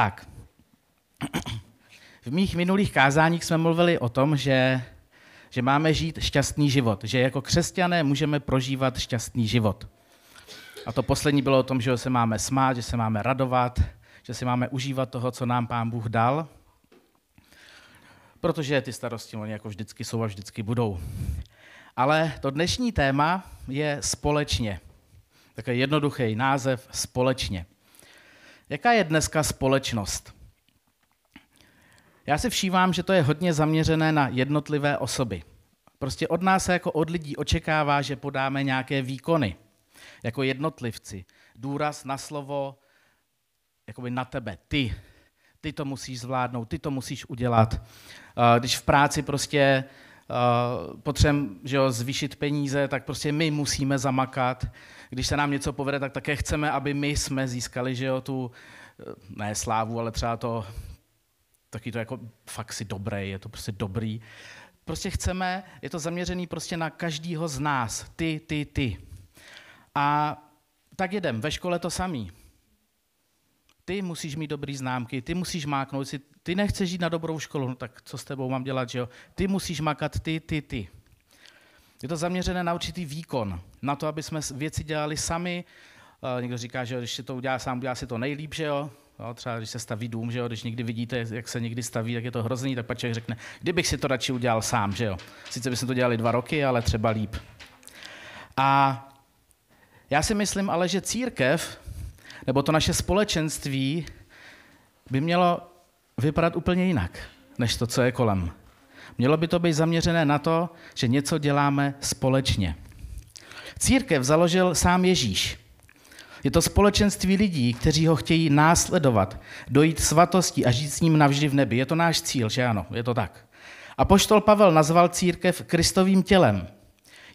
Tak. V mých minulých kázáních jsme mluvili o tom, že, že máme žít šťastný život, že jako křesťané můžeme prožívat šťastný život. A to poslední bylo o tom, že se máme smát, že se máme radovat, že si máme užívat toho, co nám Pán Bůh dal, protože ty starosti oni jako vždycky jsou a vždycky budou. Ale to dnešní téma je společně. Takový jednoduchý název společně. Jaká je dneska společnost? Já si všívám, že to je hodně zaměřené na jednotlivé osoby. Prostě od nás se jako od lidí očekává, že podáme nějaké výkony jako jednotlivci. Důraz na slovo, jakoby na tebe, ty. Ty to musíš zvládnout, ty to musíš udělat. Když v práci prostě potřebujeme zvýšit peníze, tak prostě my musíme zamakat. Když se nám něco povede, tak také chceme, aby my jsme získali že jo, tu, ne slávu, ale třeba to, taky to jako fakt si dobré, je to prostě dobrý. Prostě chceme, je to zaměřený prostě na každýho z nás. Ty, ty, ty. A tak jedem, ve škole to samý. Ty musíš mít dobrý známky, ty musíš máknout, si, ty nechceš jít na dobrou školu, no tak co s tebou mám dělat, že jo? Ty musíš makat ty, ty, ty. Je to zaměřené na určitý výkon, na to, aby jsme věci dělali sami. Někdo říká, že když si to udělá sám, udělá si to nejlíp, že jo? No, třeba když se staví dům, že jo, když někdy vidíte, jak se někdy staví, tak je to hrozný, tak pak člověk řekne, kdybych si to radši udělal sám, že jo. Sice bychom to dělali dva roky, ale třeba líp. A já si myslím ale, že církev, nebo to naše společenství, by mělo vypadat úplně jinak, než to, co je kolem. Mělo by to být zaměřené na to, že něco děláme společně. Církev založil sám Ježíš. Je to společenství lidí, kteří ho chtějí následovat, dojít svatosti a žít s ním navždy v nebi. Je to náš cíl, že ano, je to tak. A poštol Pavel nazval církev Kristovým tělem.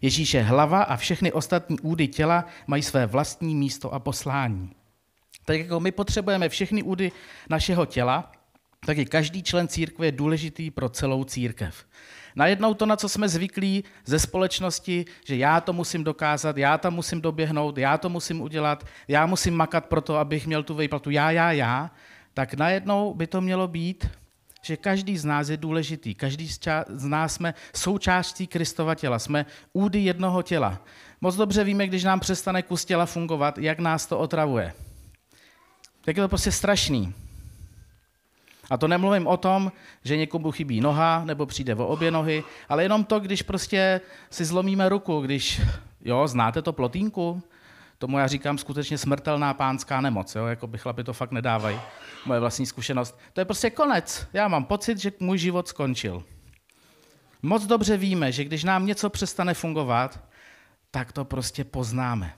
Ježíš je hlava a všechny ostatní údy těla mají své vlastní místo a poslání. Tak jako my potřebujeme všechny údy našeho těla, tak i každý člen církve je důležitý pro celou církev. Najednou to, na co jsme zvyklí ze společnosti, že já to musím dokázat, já tam musím doběhnout, já to musím udělat, já musím makat pro to, abych měl tu výplatu, já, já, já, tak najednou by to mělo být, že každý z nás je důležitý, každý z nás jsme součástí Kristova těla, jsme údy jednoho těla. Moc dobře víme, když nám přestane kus těla fungovat, jak nás to otravuje. Tak je to prostě strašný. A to nemluvím o tom, že někomu chybí noha nebo přijde o obě nohy, ale jenom to, když prostě si zlomíme ruku, když, jo, znáte to plotínku? Tomu já říkám skutečně smrtelná pánská nemoc, jo, jako by chlapi to fakt nedávají, moje vlastní zkušenost. To je prostě konec. Já mám pocit, že můj život skončil. Moc dobře víme, že když nám něco přestane fungovat, tak to prostě poznáme.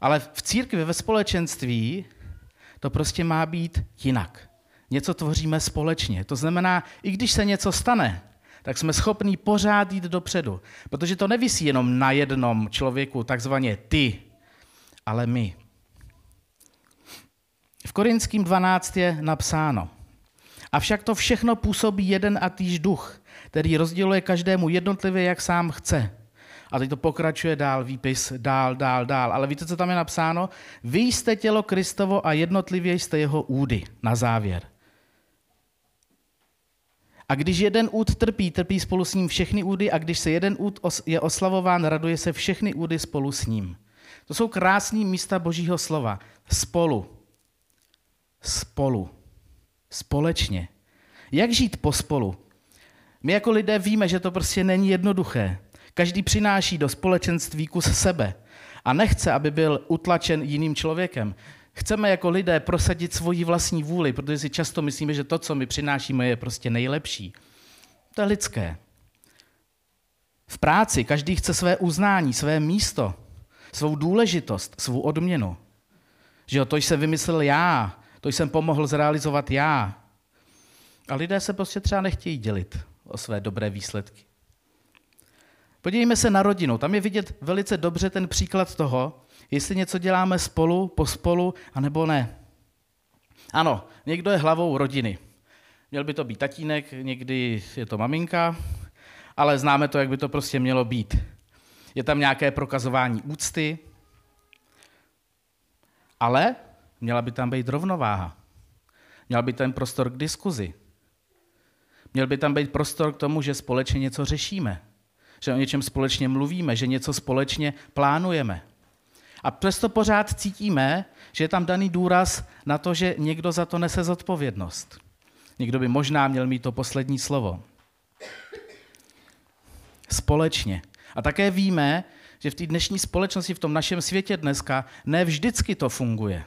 Ale v církvi, ve společenství, to prostě má být jinak. Něco tvoříme společně. To znamená, i když se něco stane, tak jsme schopní pořád jít dopředu. Protože to nevisí jenom na jednom člověku, takzvaně ty, ale my. V Korinským 12 je napsáno, avšak to všechno působí jeden a týž duch, který rozděluje každému jednotlivě, jak sám chce. A teď to pokračuje dál, výpis dál, dál, dál. Ale víte, co tam je napsáno? Vy jste tělo Kristovo a jednotlivě jste jeho údy. Na závěr. A když jeden úd trpí, trpí spolu s ním všechny údy a když se jeden úd je oslavován, raduje se všechny údy spolu s ním. To jsou krásné místa božího slova. Spolu. Spolu. Společně. Jak žít pospolu? My jako lidé víme, že to prostě není jednoduché. Každý přináší do společenství kus sebe a nechce, aby byl utlačen jiným člověkem. Chceme jako lidé prosadit svoji vlastní vůli, protože si často myslíme, že to, co my přinášíme, je prostě nejlepší. To je lidské. V práci každý chce své uznání, své místo, svou důležitost, svou odměnu. Že jo, to jsem vymyslel já, to jsem pomohl zrealizovat já. A lidé se prostě třeba nechtějí dělit o své dobré výsledky. Podívejme se na rodinu. Tam je vidět velice dobře ten příklad toho, jestli něco děláme spolu, pospolu, anebo ne. Ano, někdo je hlavou rodiny. Měl by to být tatínek, někdy je to maminka, ale známe to, jak by to prostě mělo být. Je tam nějaké prokazování úcty, ale Měla by tam být rovnováha. Měl by ten prostor k diskuzi. Měl by tam být prostor k tomu, že společně něco řešíme, že o něčem společně mluvíme, že něco společně plánujeme. A přesto pořád cítíme, že je tam daný důraz na to, že někdo za to nese zodpovědnost. Někdo by možná měl mít to poslední slovo. Společně. A také víme, že v té dnešní společnosti, v tom našem světě dneska, ne vždycky to funguje.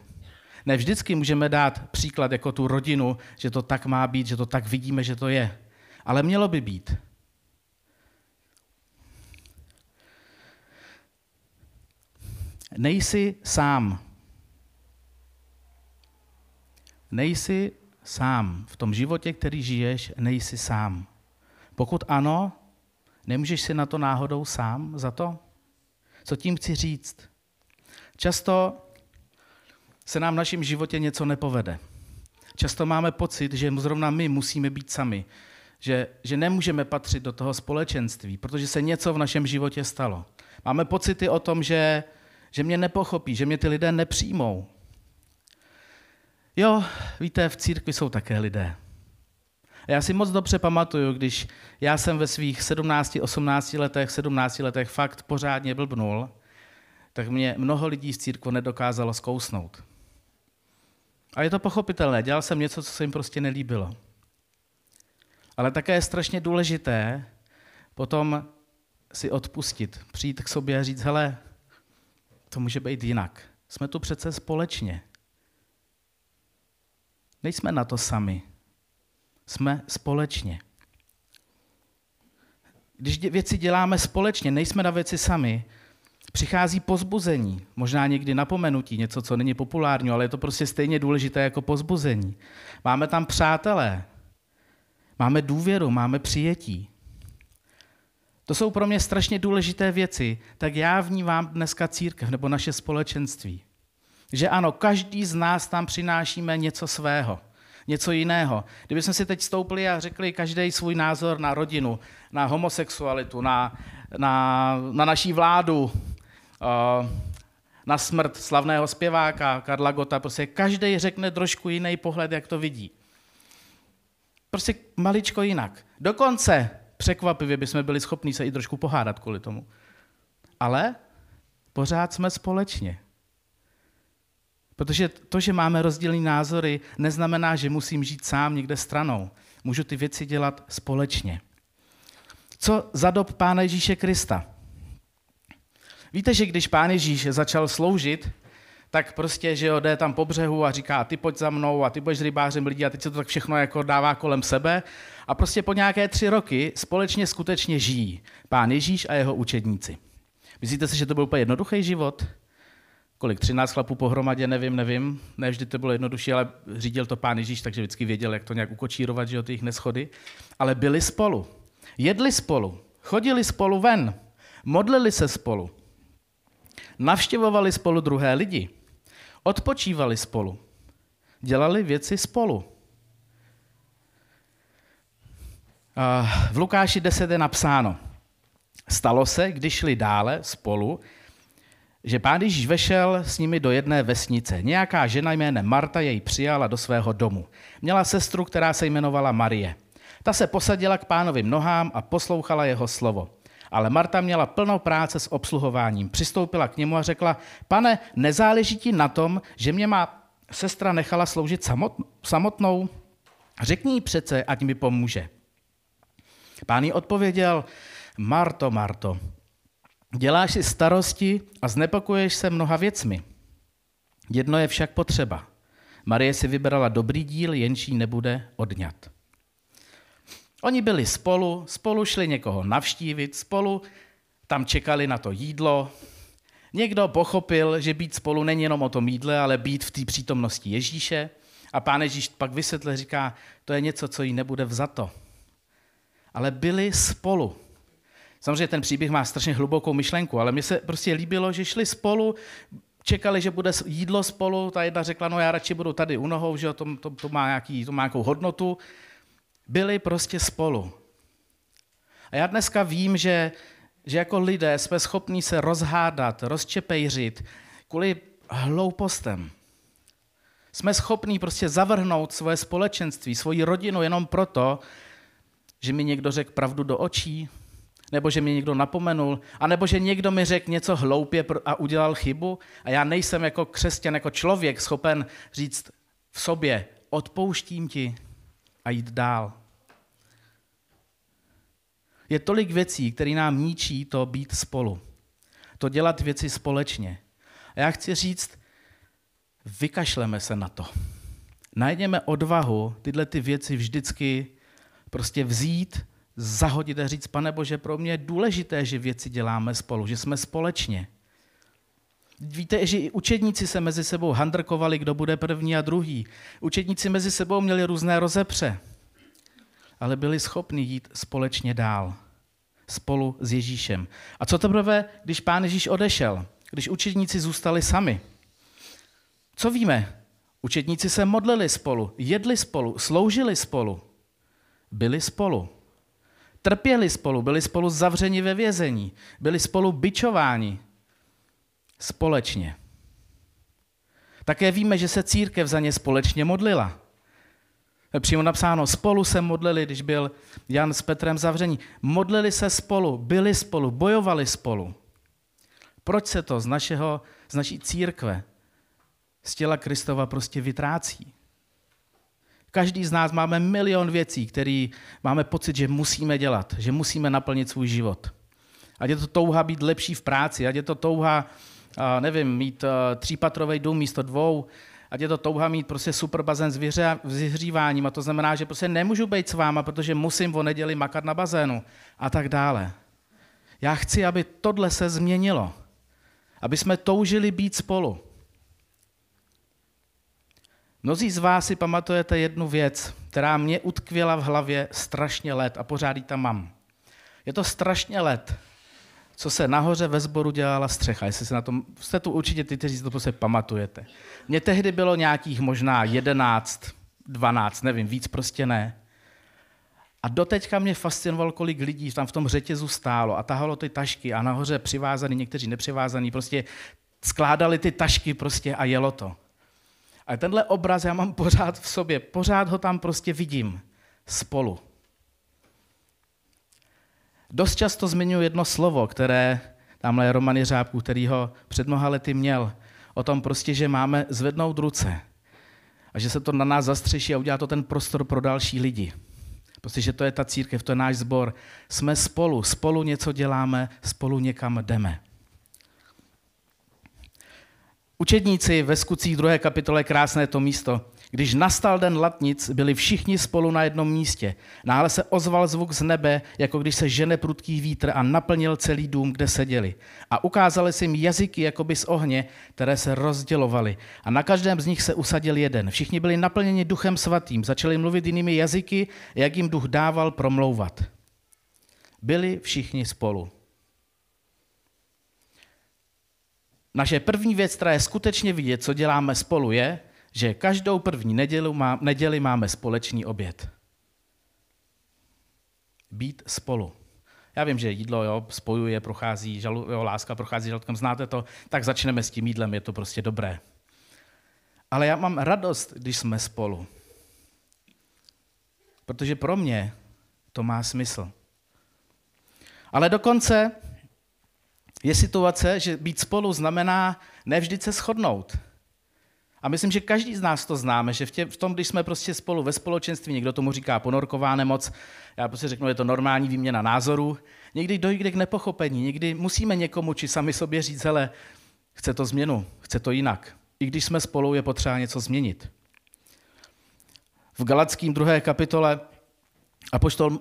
Ne vždycky můžeme dát příklad jako tu rodinu, že to tak má být, že to tak vidíme, že to je. Ale mělo by být. Nejsi sám. Nejsi sám. V tom životě, který žiješ, nejsi sám. Pokud ano, nemůžeš si na to náhodou sám za to? Co tím chci říct? Často se nám v našem životě něco nepovede. Často máme pocit, že zrovna my musíme být sami, že, že nemůžeme patřit do toho společenství, protože se něco v našem životě stalo. Máme pocity o tom, že, že mě nepochopí, že mě ty lidé nepřijmou. Jo, víte, v církvi jsou také lidé. Já si moc dobře pamatuju, když já jsem ve svých 17, 18 letech, 17 letech fakt pořádně blbnul, tak mě mnoho lidí z církve nedokázalo zkousnout. A je to pochopitelné, dělal jsem něco, co se jim prostě nelíbilo. Ale také je strašně důležité potom si odpustit, přijít k sobě a říct, hele, to může být jinak. Jsme tu přece společně. Nejsme na to sami. Jsme společně. Když věci děláme společně, nejsme na věci sami, přichází pozbuzení, možná někdy napomenutí, něco, co není populární, ale je to prostě stejně důležité jako pozbuzení. Máme tam přátelé, máme důvěru, máme přijetí. To jsou pro mě strašně důležité věci, tak já vnímám dneska církev nebo naše společenství. Že ano, každý z nás tam přinášíme něco svého něco jiného. Kdybychom si teď stoupili a řekli každý svůj názor na rodinu, na homosexualitu, na, na, na naší vládu, uh, na smrt slavného zpěváka Karla Gota, prostě každý řekne trošku jiný pohled, jak to vidí. Prostě maličko jinak. Dokonce překvapivě bychom byli schopni se i trošku pohádat kvůli tomu. Ale pořád jsme společně. Protože to, že máme rozdílné názory, neznamená, že musím žít sám někde stranou. Můžu ty věci dělat společně. Co za dob Pána Ježíše Krista? Víte, že když Pán Ježíš začal sloužit, tak prostě, že jo, jde tam po břehu a říká, ty pojď za mnou a ty budeš rybářem lidí a teď se to tak všechno jako dává kolem sebe. A prostě po nějaké tři roky společně skutečně žijí Pán Ježíš a jeho učedníci. Myslíte si, že to byl úplně jednoduchý život? kolik, 13 chlapů pohromadě, nevím, nevím. Ne vždy to bylo jednodušší, ale řídil to pán Ježíš, takže vždycky věděl, jak to nějak ukočírovat, že jo, ty neschody. Ale byli spolu. Jedli spolu. Chodili spolu ven. Modlili se spolu. Navštěvovali spolu druhé lidi. Odpočívali spolu. Dělali věci spolu. V Lukáši 10 je napsáno. Stalo se, když šli dále spolu, že pán Ježíš vešel s nimi do jedné vesnice. Nějaká žena jménem Marta jej přijala do svého domu. Měla sestru, která se jmenovala Marie. Ta se posadila k pánovým nohám a poslouchala jeho slovo. Ale Marta měla plnou práce s obsluhováním. Přistoupila k němu a řekla, pane, nezáleží ti na tom, že mě má sestra nechala sloužit samotnou? Řekni jí přece, ať mi pomůže. Pán jí odpověděl, Marto, Marto, Děláš si starosti a znepokoješ se mnoha věcmi. Jedno je však potřeba. Marie si vybrala dobrý díl, jenž jí nebude odňat. Oni byli spolu, spolu šli někoho navštívit, spolu tam čekali na to jídlo. Někdo pochopil, že být spolu není jenom o tom jídle, ale být v té přítomnosti Ježíše. A pán Ježíš pak vysvětle říká, to je něco, co jí nebude vzato. Ale byli spolu. Samozřejmě ten příběh má strašně hlubokou myšlenku, ale mně se prostě líbilo, že šli spolu, čekali, že bude jídlo spolu, ta jedna řekla, no já radši budu tady u nohou, že to, to, to, má nějaký, to má nějakou hodnotu. Byli prostě spolu. A já dneska vím, že, že jako lidé jsme schopni se rozhádat, rozčepejřit kvůli hloupostem. Jsme schopní prostě zavrhnout svoje společenství, svoji rodinu jenom proto, že mi někdo řekl pravdu do očí, nebo že mi někdo napomenul, anebo že někdo mi řekl něco hloupě a udělal chybu a já nejsem jako křesťan, jako člověk schopen říct v sobě, odpouštím ti a jít dál. Je tolik věcí, které nám ničí to být spolu. To dělat věci společně. A já chci říct, vykašleme se na to. Najdeme odvahu tyhle ty věci vždycky prostě vzít, zahodit a říct, pane Bože, pro mě je důležité, že věci děláme spolu, že jsme společně. Víte, že i učedníci se mezi sebou handrkovali, kdo bude první a druhý. Učedníci mezi sebou měli různé rozepře, ale byli schopni jít společně dál, spolu s Ježíšem. A co teprve, když pán Ježíš odešel, když učedníci zůstali sami? Co víme? Učedníci se modlili spolu, jedli spolu, sloužili spolu, byli spolu. Trpěli spolu, byli spolu zavřeni ve vězení, byli spolu byčováni, společně. Také víme, že se církev za ně společně modlila. Přímo napsáno, spolu se modlili, když byl Jan s Petrem zavření. Modlili se spolu, byli spolu, bojovali spolu. Proč se to z, našeho, z naší církve, z těla Kristova prostě vytrácí? Každý z nás máme milion věcí, které máme pocit, že musíme dělat, že musíme naplnit svůj život. Ať je to touha být lepší v práci, ať je to touha nevím, mít třípatrový dům místo dvou, ať je to touha mít prostě super bazén s vyhříváním a to znamená, že prostě nemůžu být s váma, protože musím o neděli makat na bazénu a tak dále. Já chci, aby tohle se změnilo. Aby jsme toužili být spolu. Mnozí z vás si pamatujete jednu věc, která mě utkvěla v hlavě strašně let a pořád ji tam mám. Je to strašně let, co se nahoře ve sboru dělala střecha. Jestli se na tom, jste tu určitě ty, kteří to prostě pamatujete. Mně tehdy bylo nějakých možná 11, 12, nevím, víc prostě ne. A doteďka mě fascinoval, kolik lidí tam v tom řetězu stálo a tahalo ty tašky a nahoře přivázaný, někteří nepřivázaný, prostě skládali ty tašky prostě a jelo to. A tenhle obraz já mám pořád v sobě, pořád ho tam prostě vidím spolu. Dost často zmiňuji jedno slovo, které tamhle Roman Jeřábku, který ho před mnoha lety měl, o tom prostě, že máme zvednout ruce a že se to na nás zastřeší a udělá to ten prostor pro další lidi. Prostě, že to je ta církev, to je náš sbor. Jsme spolu, spolu něco děláme, spolu někam jdeme. Učedníci ve skutcích druhé kapitole krásné to místo. Když nastal den latnic, byli všichni spolu na jednom místě. Náhle se ozval zvuk z nebe, jako když se žene prudký vítr a naplnil celý dům, kde seděli. A ukázali se jim jazyky jakoby z ohně, které se rozdělovaly. A na každém z nich se usadil jeden. Všichni byli naplněni duchem svatým, začali mluvit jinými jazyky, jak jim duch dával promlouvat. Byli všichni spolu. Naše první věc, která je skutečně vidět, co děláme spolu, je, že každou první neděli, má, neděli máme společný oběd. Být spolu. Já vím, že jídlo jo, spojuje, prochází, žalu, jo, láska prochází žaludkem, znáte to, tak začneme s tím jídlem, je to prostě dobré. Ale já mám radost, když jsme spolu. Protože pro mě to má smysl. Ale dokonce je situace, že být spolu znamená nevždy se shodnout. A myslím, že každý z nás to známe, že v, tě, v tom, když jsme prostě spolu ve společenství, někdo tomu říká ponorková nemoc, já prostě řeknu, je to normální výměna názorů, někdy dojde k nepochopení, někdy musíme někomu či sami sobě říct, hele, chce to změnu, chce to jinak. I když jsme spolu, je potřeba něco změnit. V Galackým druhé kapitole apoštol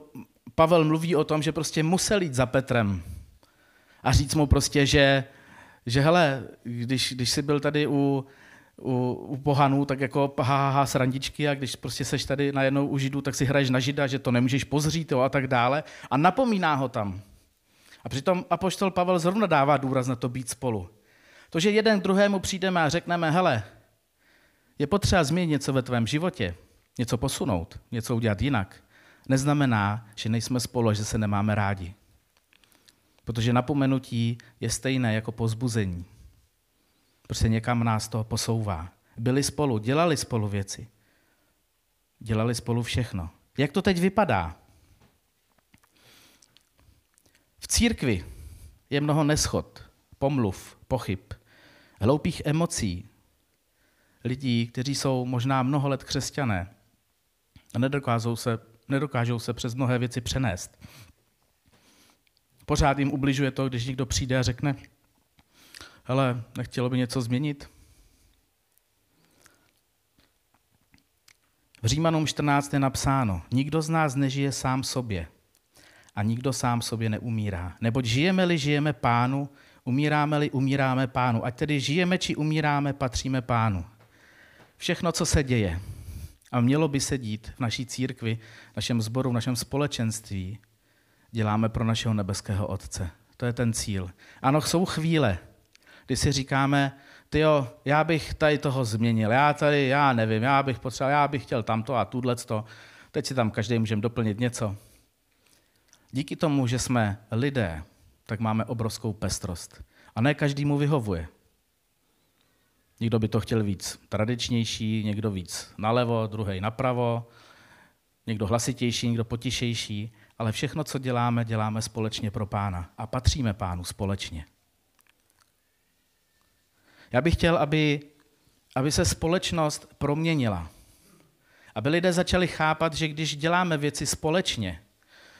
Pavel mluví o tom, že prostě musel jít za Petrem a říct mu prostě, že, že hele, když, když jsi byl tady u, u, u pohanů, tak jako ha, ha, srandičky a když prostě seš tady najednou u židů, tak si hraješ na žida, že to nemůžeš pozřít jo, a tak dále. A napomíná ho tam. A přitom apoštol Pavel zrovna dává důraz na to být spolu. To, že jeden k druhému přijdeme a řekneme, hele, je potřeba změnit něco ve tvém životě, něco posunout, něco udělat jinak, neznamená, že nejsme spolu a že se nemáme rádi. Protože napomenutí je stejné jako pozbuzení. Prostě někam nás to posouvá. byli spolu, dělali spolu věci. Dělali spolu všechno. Jak to teď vypadá? V církvi je mnoho neschod, pomluv, pochyb, hloupých emocí, lidí, kteří jsou možná mnoho let křesťané a nedokážou se, nedokážou se přes mnohé věci přenést. Pořád jim ubližuje to, když někdo přijde a řekne, hele, nechtělo by něco změnit? V Římanům 14 je napsáno, nikdo z nás nežije sám sobě a nikdo sám sobě neumírá. Neboť žijeme-li, žijeme pánu, umíráme-li, umíráme pánu. Ať tedy žijeme či umíráme, patříme pánu. Všechno, co se děje, a mělo by se dít v naší církvi, v našem sboru, v našem společenství, děláme pro našeho nebeského Otce. To je ten cíl. Ano, jsou chvíle, kdy si říkáme, ty jo, já bych tady toho změnil, já tady, já nevím, já bych potřeboval, já bych chtěl tamto a to. Teď si tam každý můžeme doplnit něco. Díky tomu, že jsme lidé, tak máme obrovskou pestrost. A ne každý mu vyhovuje. Někdo by to chtěl víc tradičnější, někdo víc nalevo, druhý napravo, někdo hlasitější, někdo potišejší, ale všechno, co děláme, děláme společně pro pána a patříme pánu společně. Já bych chtěl, aby, aby se společnost proměnila. Aby lidé začali chápat, že když děláme věci společně,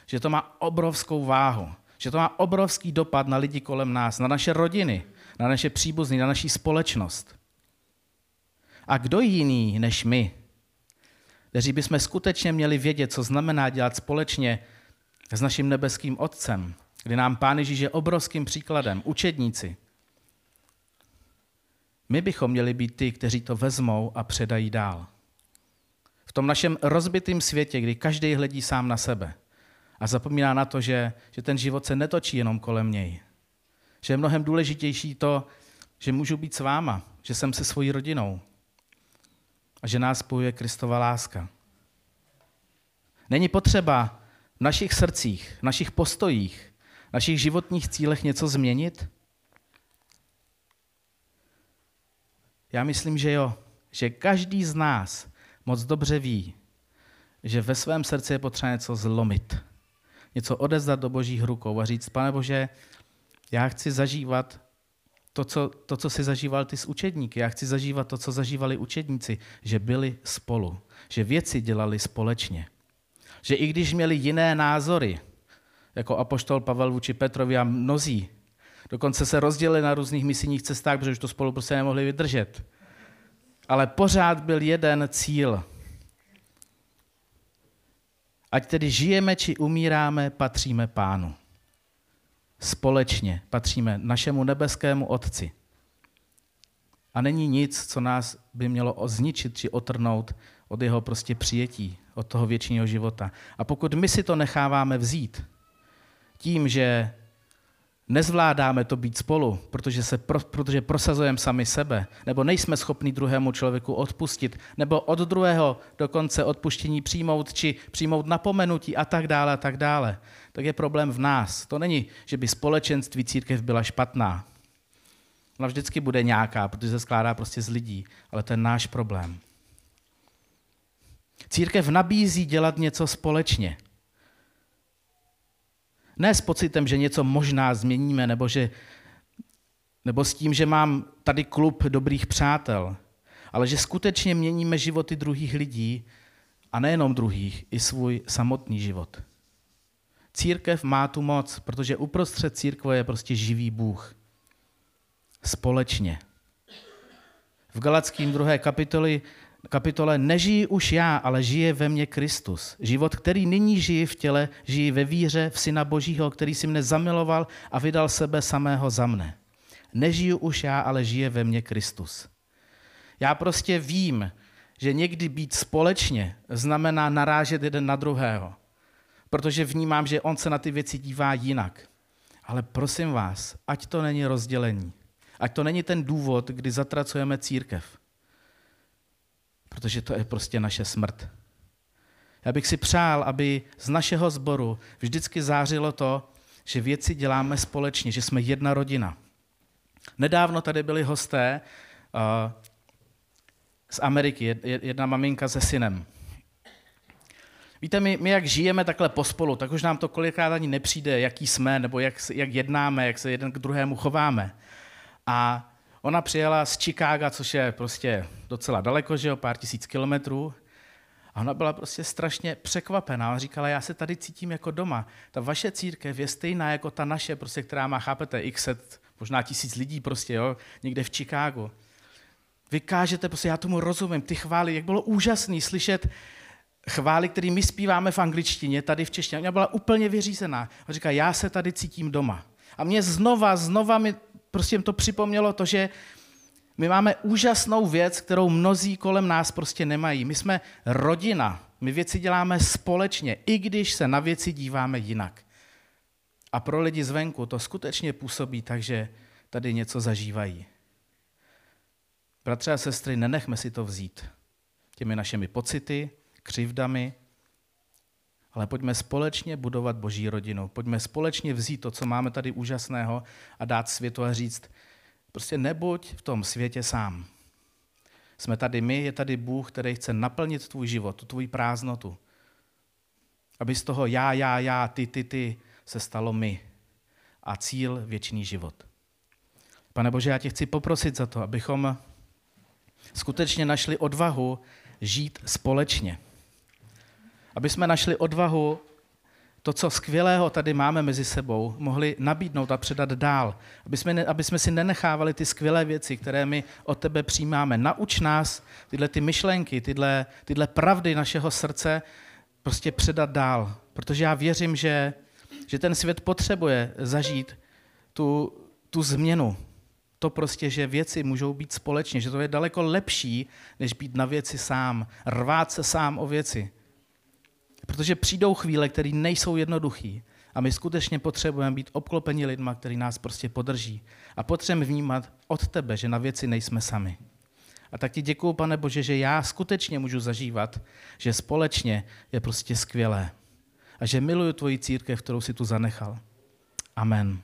že to má obrovskou váhu, že to má obrovský dopad na lidi kolem nás, na naše rodiny, na naše příbuzní, na naší společnost. A kdo jiný než my, kteří bychom skutečně měli vědět, co znamená dělat společně s naším nebeským Otcem, kdy nám Pán Ježíš je obrovským příkladem, učedníci. My bychom měli být ty, kteří to vezmou a předají dál. V tom našem rozbitém světě, kdy každý hledí sám na sebe a zapomíná na to, že, že ten život se netočí jenom kolem něj. Že je mnohem důležitější to, že můžu být s váma, že jsem se svojí rodinou, a že nás spojuje Kristova láska. Není potřeba v našich srdcích, v našich postojích, v našich životních cílech něco změnit? Já myslím, že jo, že každý z nás moc dobře ví, že ve svém srdci je potřeba něco zlomit, něco odezdat do božích rukou a říct, pane Bože, já chci zažívat to co, to, co si zažíval ty s učedníky. Já chci zažívat to, co zažívali učedníci, že byli spolu, že věci dělali společně. Že i když měli jiné názory, jako apoštol Pavel vůči Petrovi a mnozí, dokonce se rozdělili na různých misijních cestách, protože už to spolu prostě nemohli vydržet. Ale pořád byl jeden cíl. Ať tedy žijeme či umíráme, patříme pánu společně patříme našemu nebeskému Otci. A není nic, co nás by mělo zničit či otrnout od jeho prostě přijetí, od toho věčního života. A pokud my si to necháváme vzít tím, že nezvládáme to být spolu, protože, se, protože prosazujeme sami sebe, nebo nejsme schopni druhému člověku odpustit, nebo od druhého dokonce odpuštění přijmout, či přijmout napomenutí a tak dále a tak dále, tak je problém v nás. To není, že by společenství církev byla špatná. Ona vždycky bude nějaká, protože se skládá prostě z lidí, ale to je náš problém. Církev nabízí dělat něco společně. Ne s pocitem, že něco možná změníme, nebo, že, nebo s tím, že mám tady klub dobrých přátel, ale že skutečně měníme životy druhých lidí a nejenom druhých, i svůj samotný život. Církev má tu moc, protože uprostřed církve je prostě živý Bůh. Společně. V Galackým druhé kapitoli kapitole Nežijí už já, ale žije ve mně Kristus. Život, který nyní žiji v těle, žijí ve víře v Syna Božího, který si mne zamiloval a vydal sebe samého za mne. Nežiju už já, ale žije ve mně Kristus. Já prostě vím, že někdy být společně znamená narážet jeden na druhého, protože vnímám, že on se na ty věci dívá jinak. Ale prosím vás, ať to není rozdělení. Ať to není ten důvod, kdy zatracujeme církev protože to je prostě naše smrt. Já bych si přál, aby z našeho sboru vždycky zářilo to, že věci děláme společně, že jsme jedna rodina. Nedávno tady byli hosté, z Ameriky, jedna maminka se synem. Víte, my, my jak žijeme takhle pospolu, tak už nám to kolikrát ani nepřijde, jaký jsme, nebo jak, jak jednáme, jak se jeden k druhému chováme. A ona přijela z Chicaga, což je prostě docela daleko, že jo, pár tisíc kilometrů. A ona byla prostě strašně překvapená. Ona říkala, já se tady cítím jako doma. Ta vaše církev je stejná jako ta naše, prostě, která má, chápete, x set, možná tisíc lidí prostě, jo, někde v Chicagu. Vy kážete, prostě já tomu rozumím, ty chvály, jak bylo úžasný slyšet chvály, které my zpíváme v angličtině, tady v češtině. Ona byla úplně vyřízená. A říká, já se tady cítím doma. A mě znova, znova mi prostě to připomnělo to, že my máme úžasnou věc, kterou mnozí kolem nás prostě nemají. My jsme rodina, my věci děláme společně, i když se na věci díváme jinak. A pro lidi zvenku to skutečně působí tak, že tady něco zažívají. Bratře a sestry, nenechme si to vzít těmi našimi pocity, křivdami, ale pojďme společně budovat boží rodinu. Pojďme společně vzít to, co máme tady úžasného a dát světu a říct, prostě nebuď v tom světě sám. Jsme tady my, je tady Bůh, který chce naplnit tvůj život, tu tvůj prázdnotu. Aby z toho já, já, já, ty, ty, ty se stalo my. A cíl věčný život. Pane Bože, já tě chci poprosit za to, abychom skutečně našli odvahu žít společně. Aby jsme našli odvahu to, co skvělého tady máme mezi sebou, mohli nabídnout a předat dál. Aby jsme, aby jsme si nenechávali ty skvělé věci, které my od tebe přijímáme. Nauč nás tyhle ty myšlenky, tyhle, tyhle pravdy našeho srdce prostě předat dál. Protože já věřím, že, že ten svět potřebuje zažít tu, tu změnu. To prostě, že věci můžou být společně, že to je daleko lepší, než být na věci sám, rvát se sám o věci. Protože přijdou chvíle, které nejsou jednoduché. A my skutečně potřebujeme být obklopeni lidma, který nás prostě podrží. A potřebujeme vnímat od tebe, že na věci nejsme sami. A tak ti děkuju, pane Bože, že já skutečně můžu zažívat, že společně je prostě skvělé. A že miluju tvoji církev, kterou si tu zanechal. Amen.